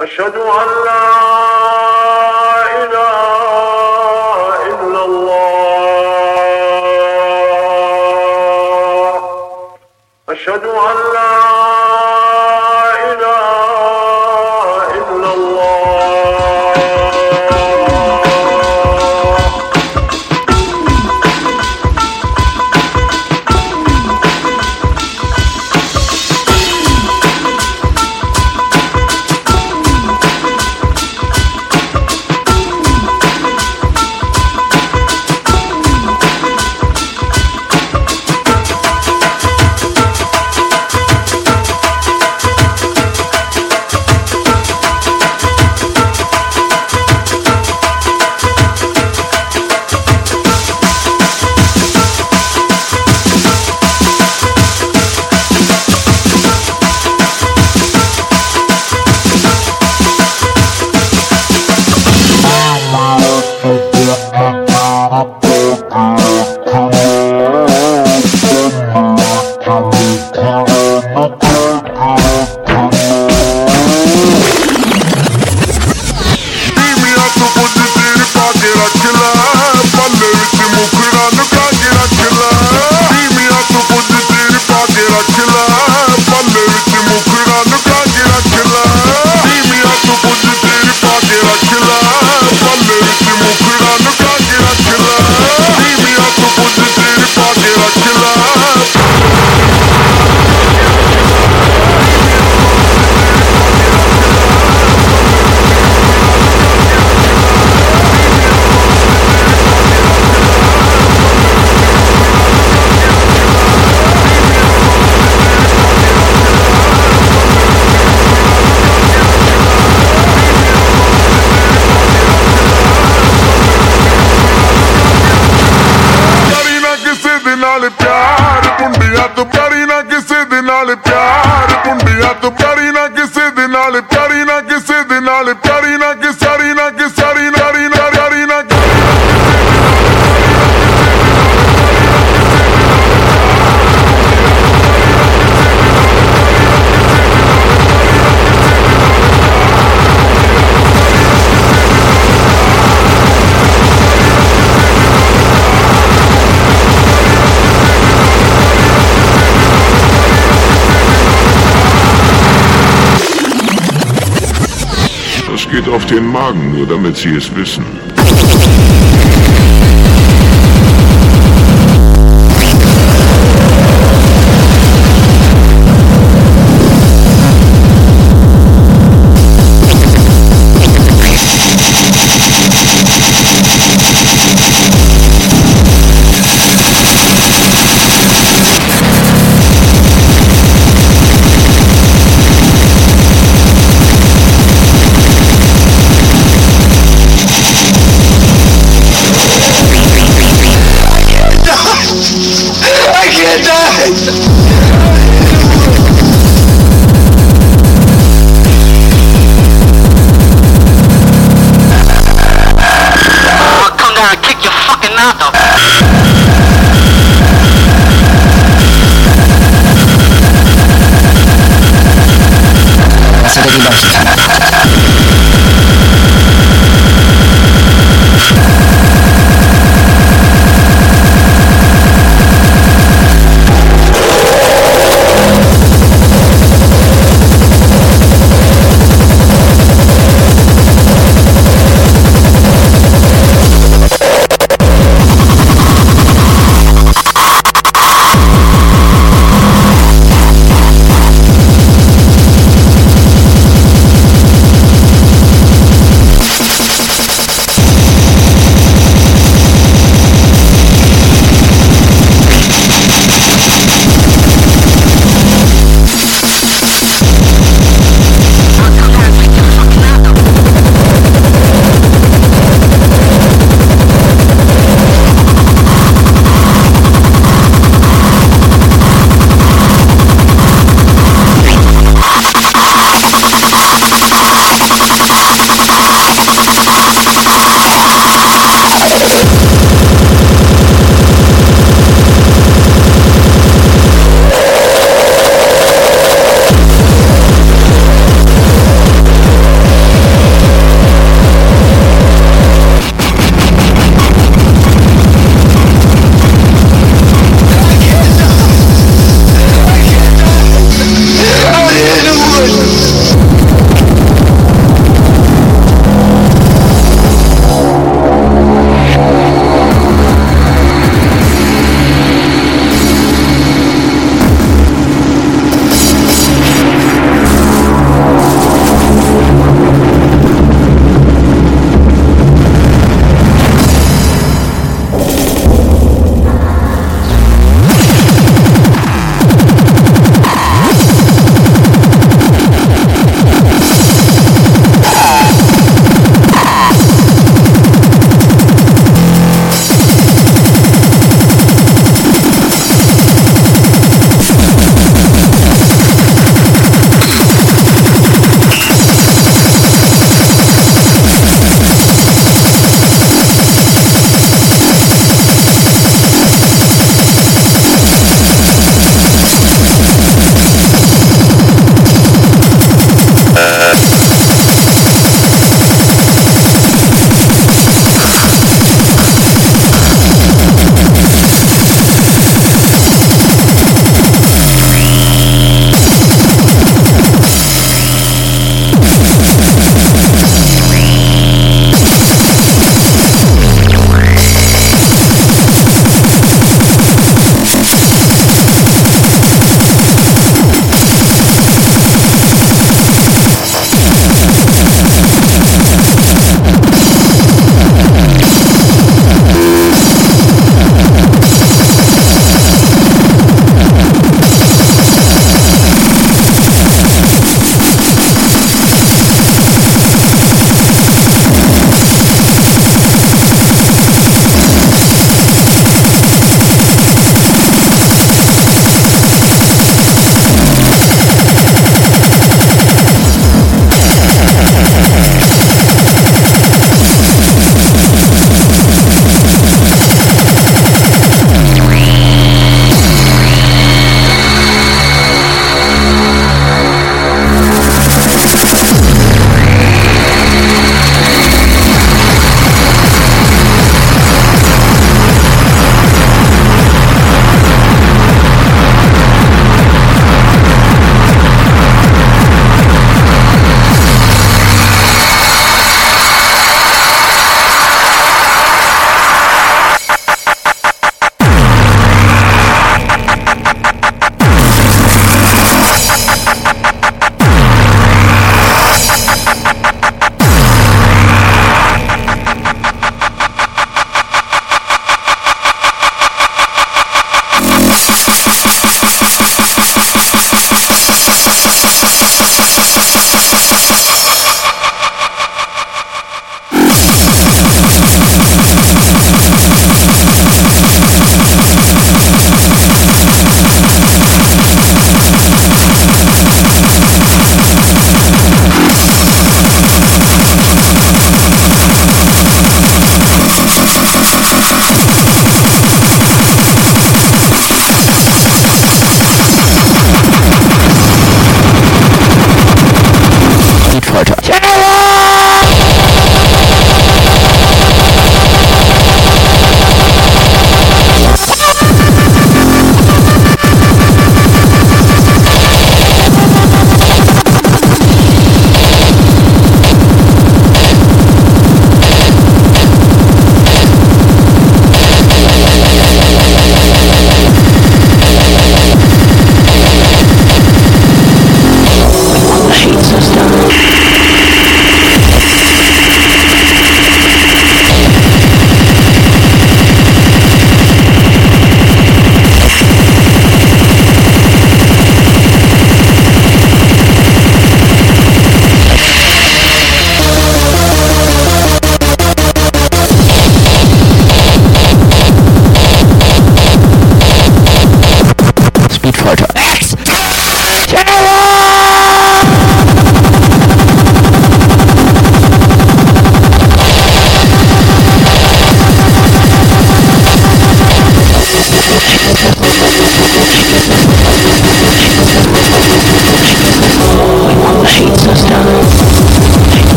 أشهد أن لا den Magen, nur damit sie es wissen.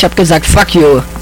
ich habe gesagt, fuck you.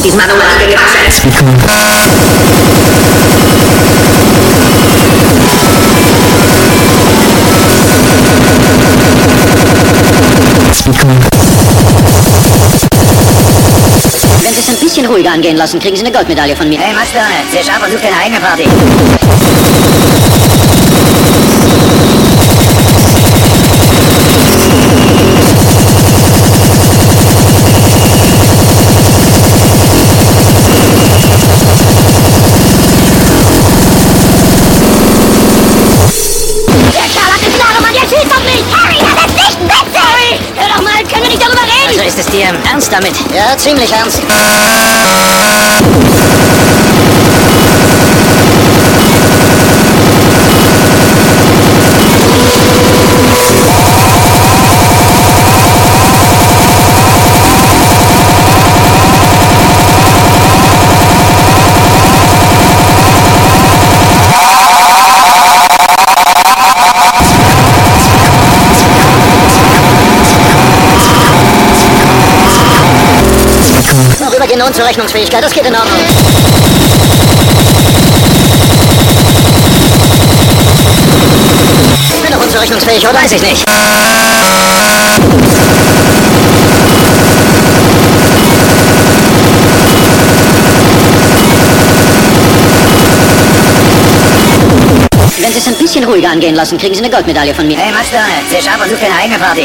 Mit diesem Gequatsche. Wenn Sie es ein bisschen ruhiger angehen lassen, kriegen Sie eine Goldmedaille von mir. Hey, Master, sehr scharf und such deine eigene Party. Damit? Ja, ziemlich ernst. Vorübergehende Unzurechnungsfähigkeit, das geht in Ordnung. Ich bin doch unzurechnungsfähig, oder? Weiß ich nicht. Wenn Sie es ein bisschen ruhiger angehen lassen, kriegen Sie eine Goldmedaille von mir. Hey, Master, sehr scharf und such deine eigene Party.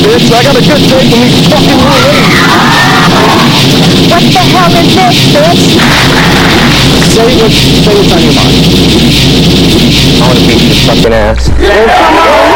bitch. I got a good date with me fucking you What the hell is this, bitch? Say what, say what's on your mind. I want to beat your fucking ass. Fucking ass.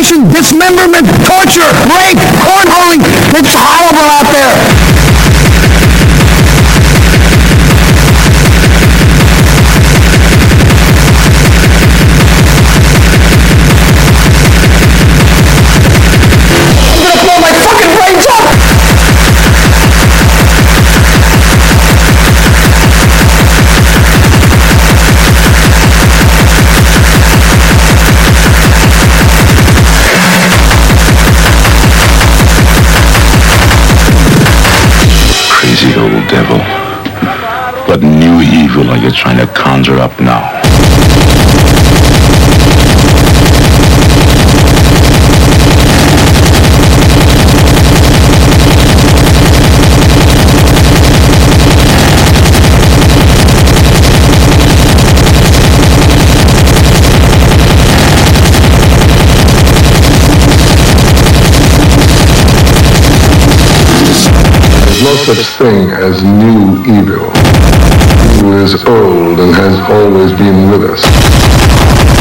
dismemberment, conjure up now? No such thing as new evil. Evil is old and has always been with us.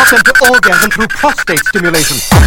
Brought them to orgasm through prostate stimulation.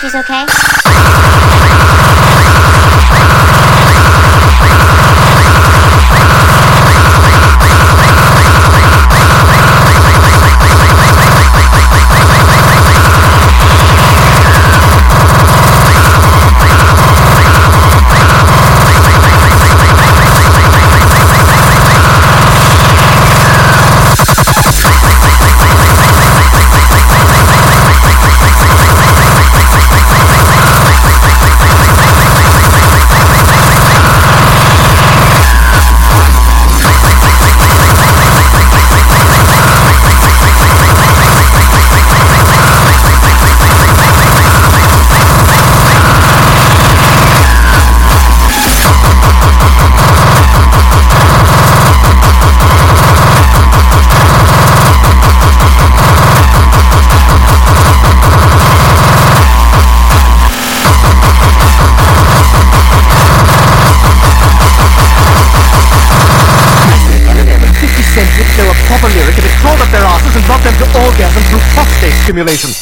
She's okay? Prostate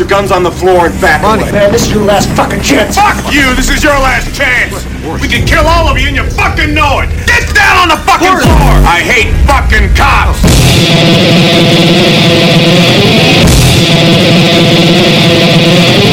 your guns on the floor and back away. Man, this is your last fucking chance. Fuck you! This is your last chance! We can kill all of you and you fucking know it! Get down on the fucking floor! I hate fucking cops! Fuck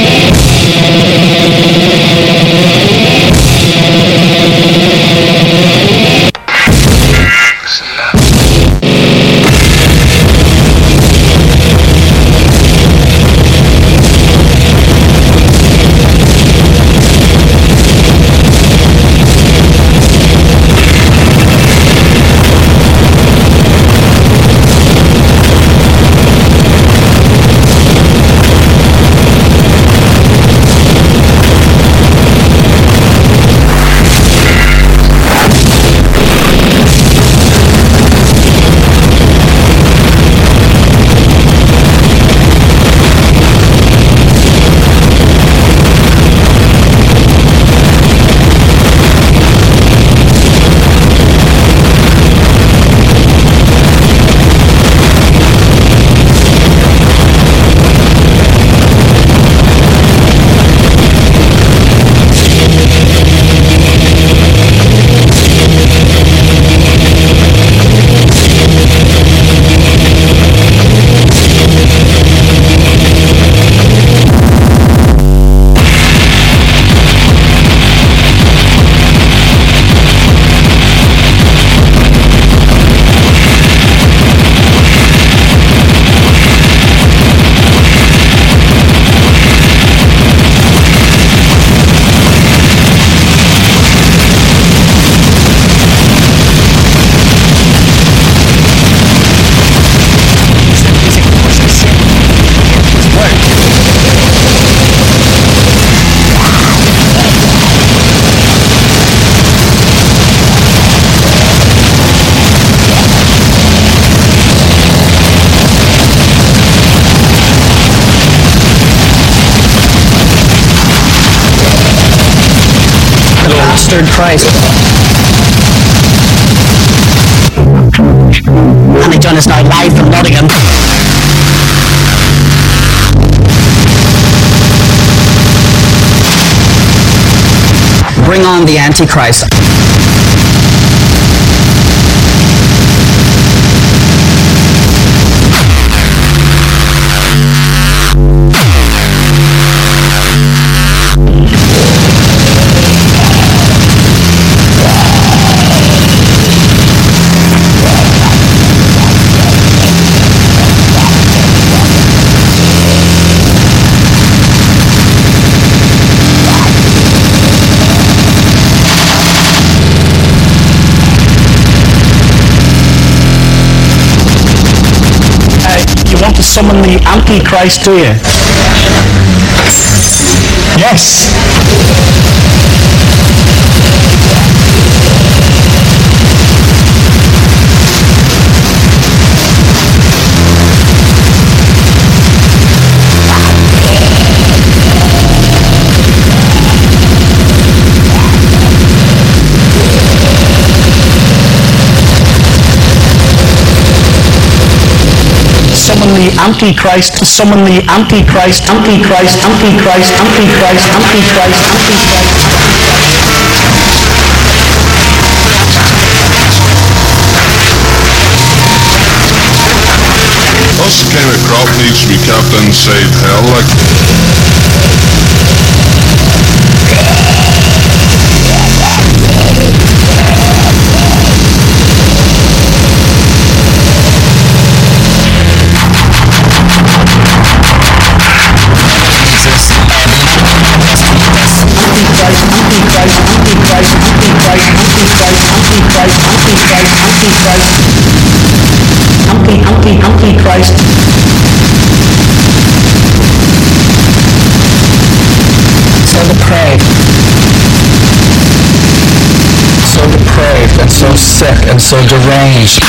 bastard Christ. They join us now live from Nottingham. Bring on the Antichrist. Want to summon the Antichrist, do you? Yes. Summon the Antichrist, summon the Antichrist, Antichrist, Antichrist, Antichrist, Antichrist, Antichrist. Us crop needs to be kept inside hell, like. Anti, anti, antichrist. So depraved. So depraved and so sick and so deranged.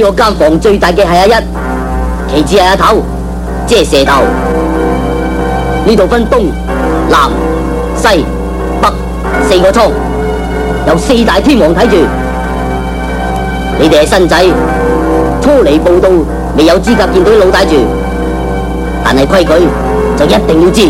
呢個間房最大嘅係阿一，其次係阿頭，即係蛇頭。呢度分東、南、西、北四個倉，有四大天王睇住。你哋係新仔，初嚟報道，未有資格見到啲老大住，但係規矩就一定要知。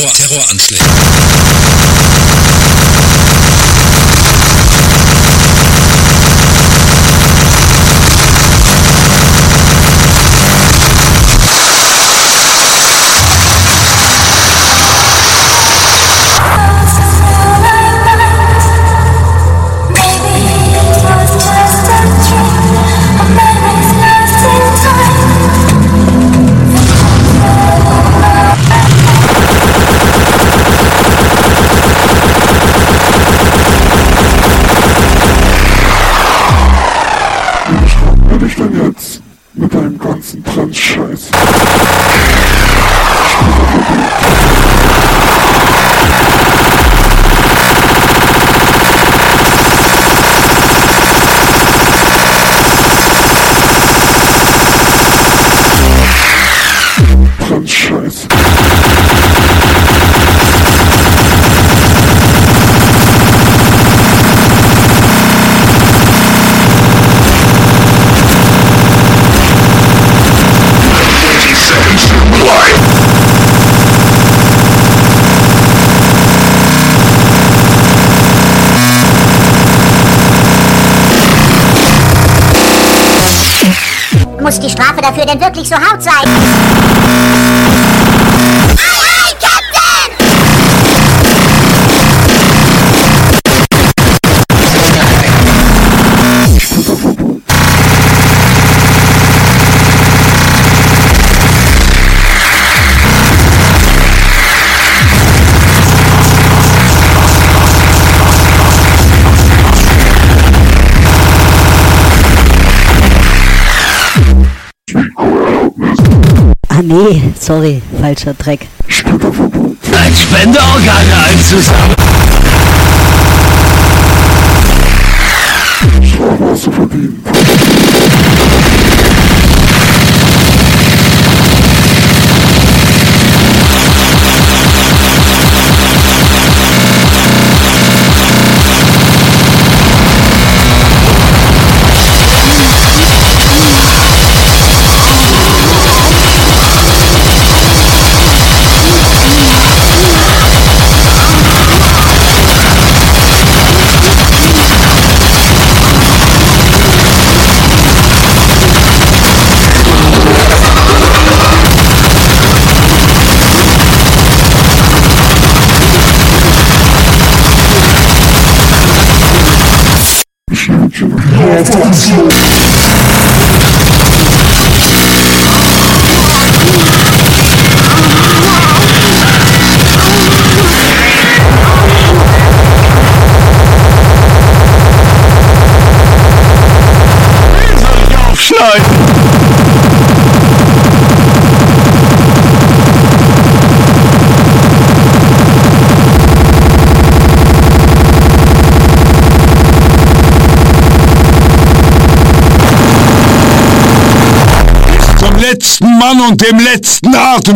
Terror, Terroranschläge. Dafür denn wirklich so hart sein? Nee, sorry, falscher Dreck. Ein Spenderorgane einzusammeln. Mann und dem letzten Atem.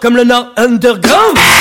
Comme le Nord Underground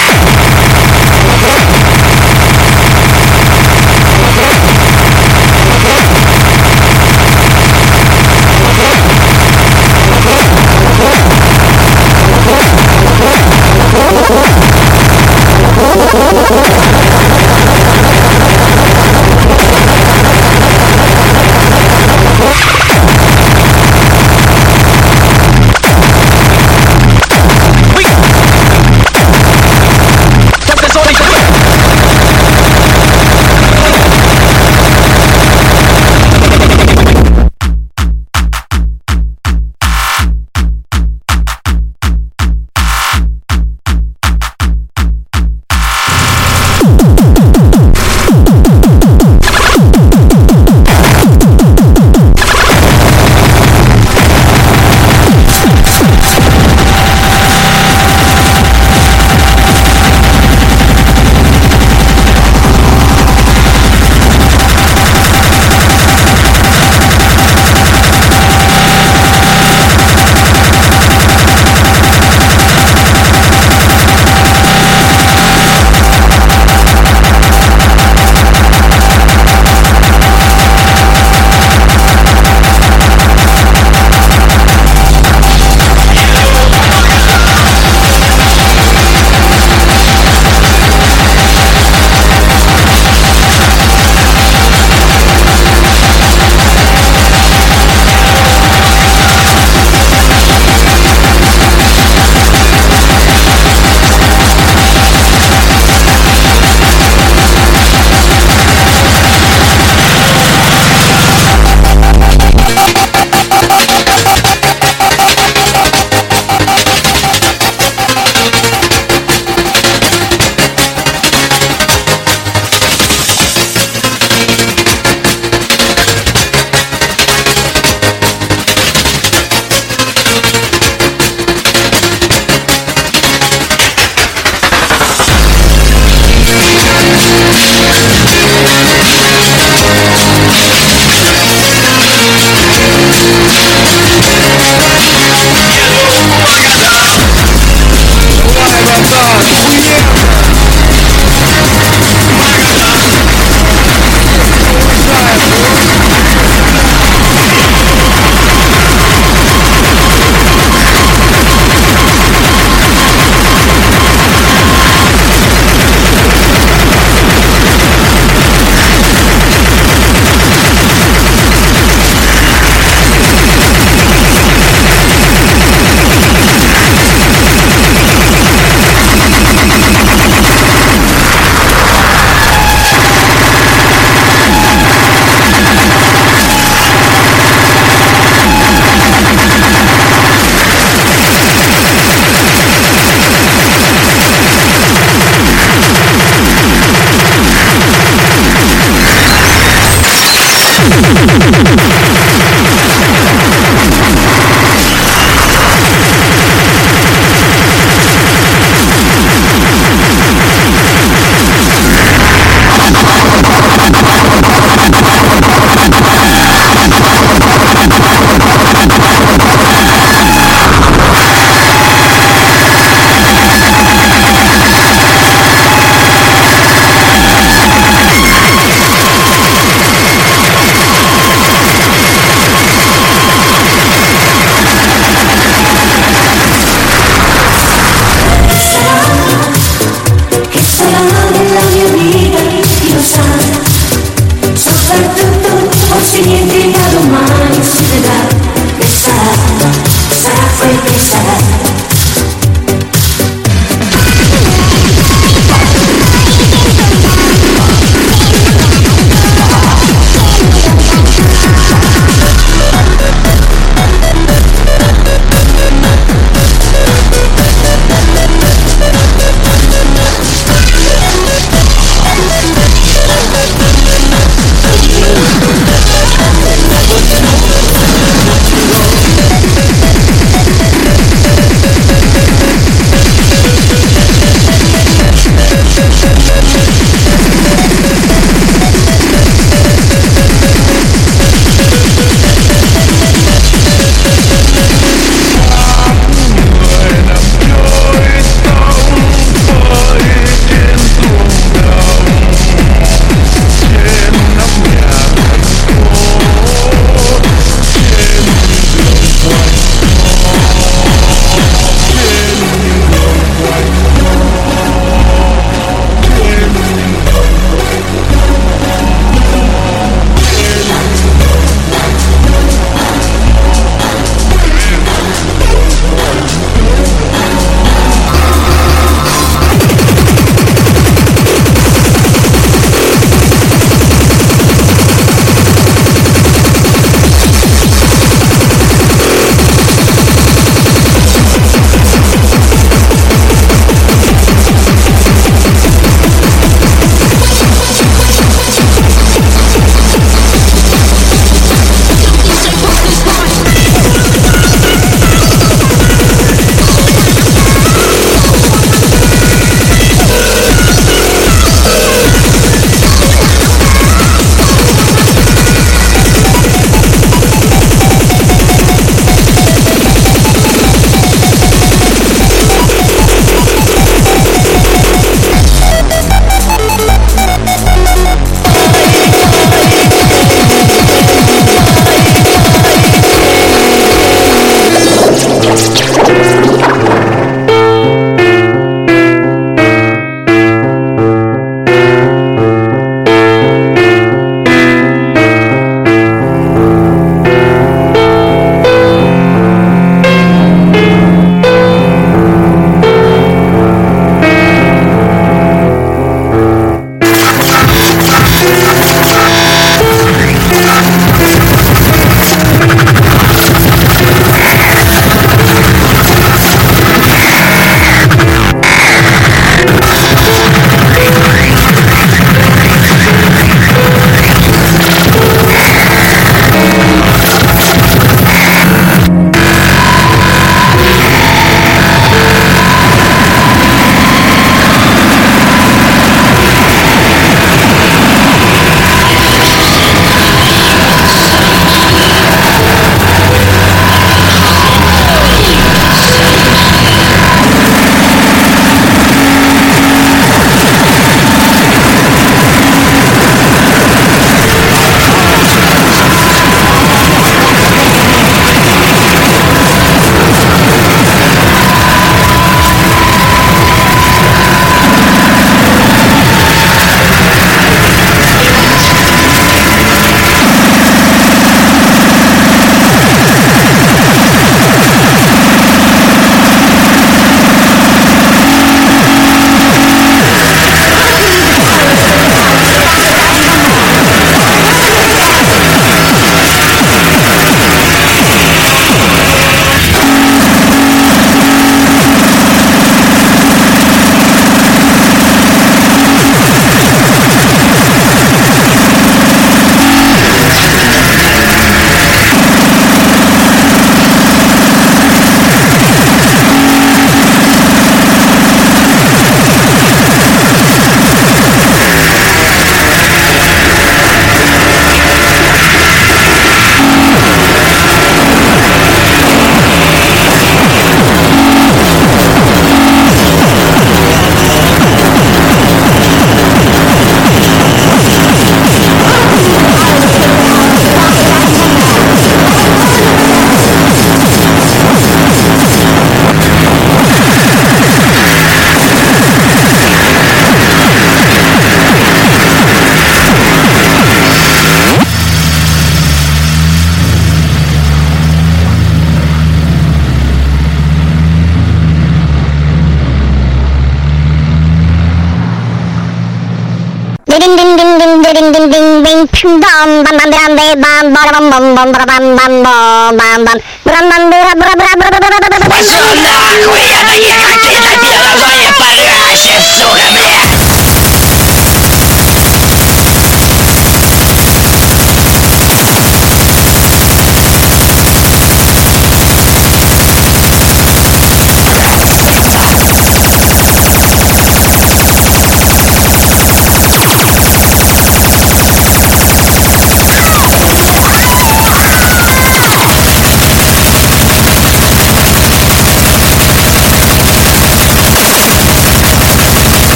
bom bom bom bom bom bom bom.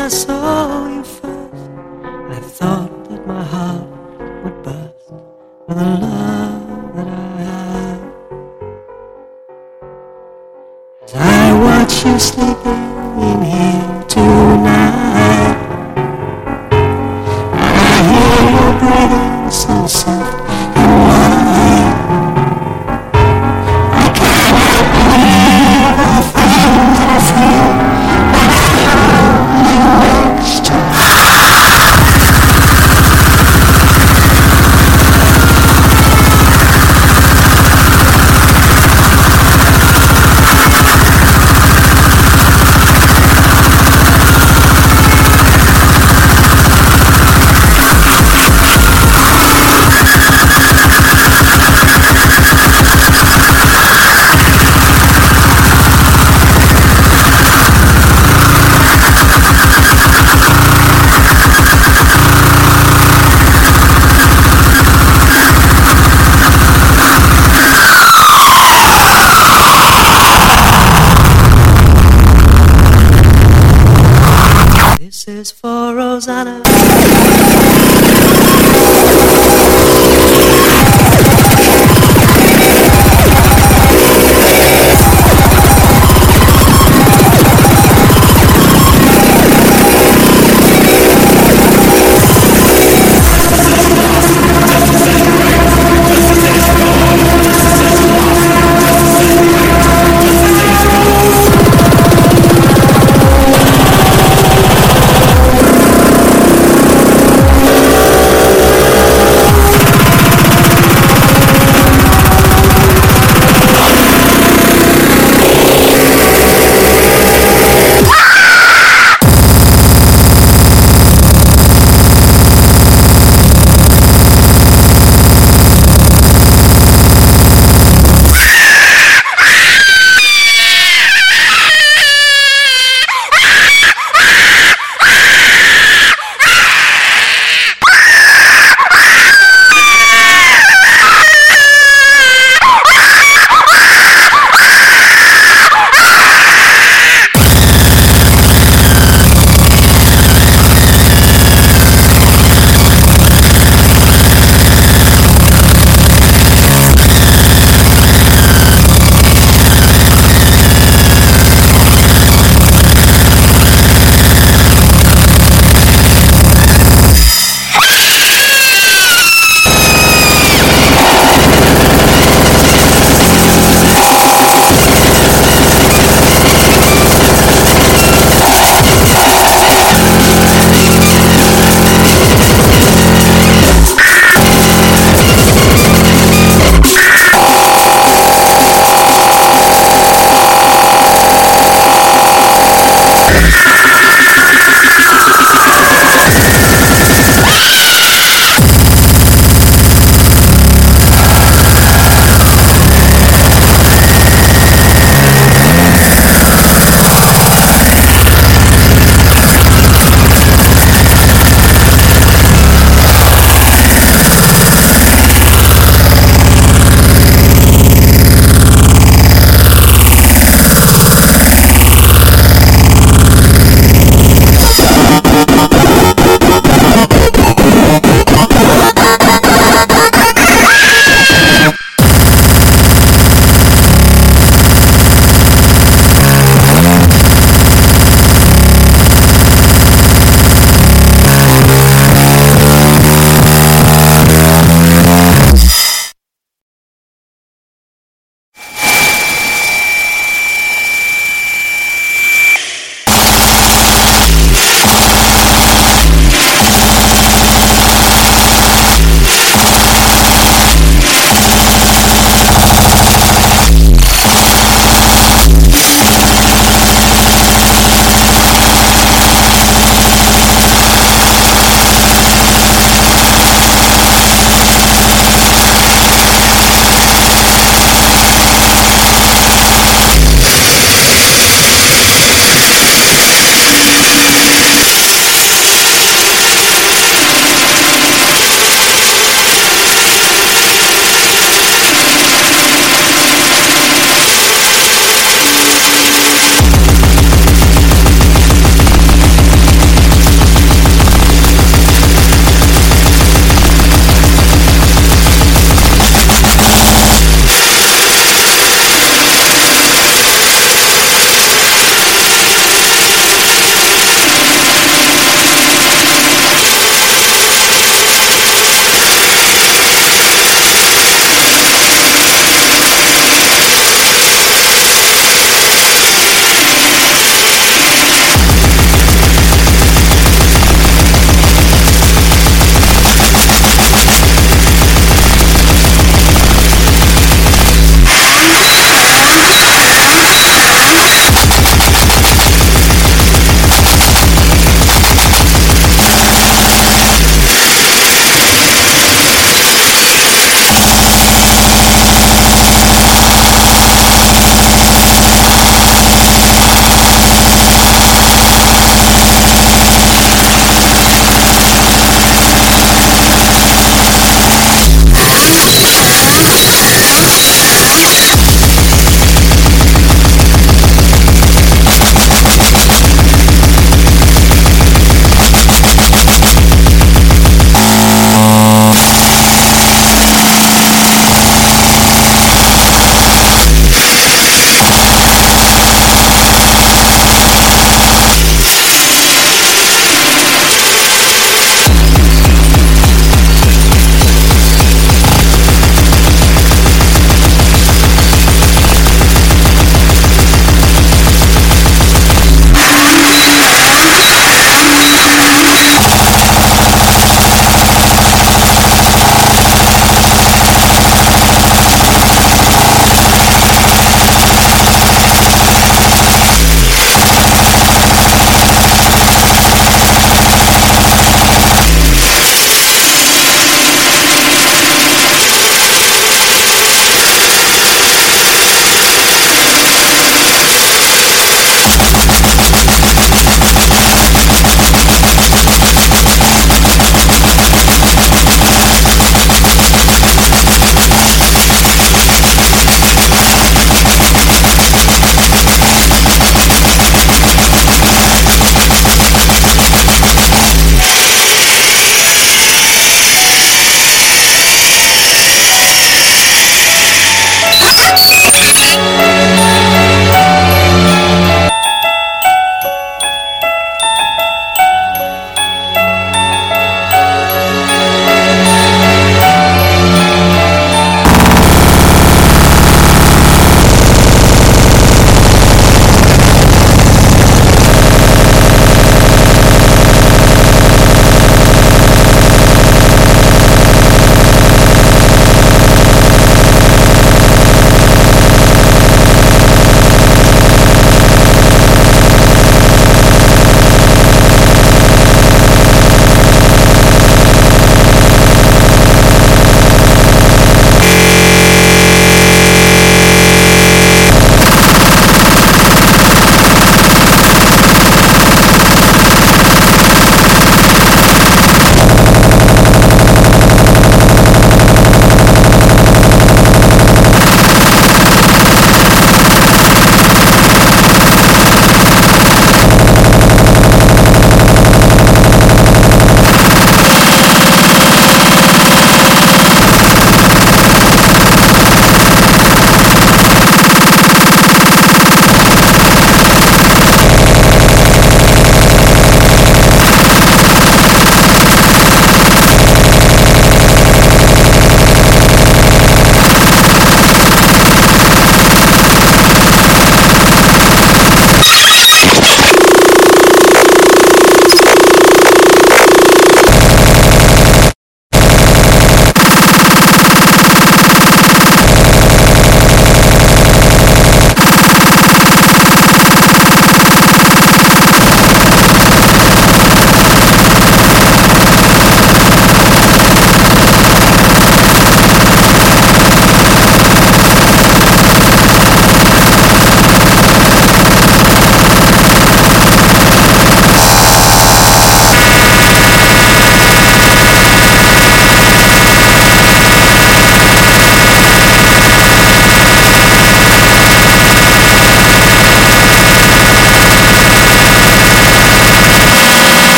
I saw you first. I thought that my heart would burst for the love that I have. As I watch you sleeping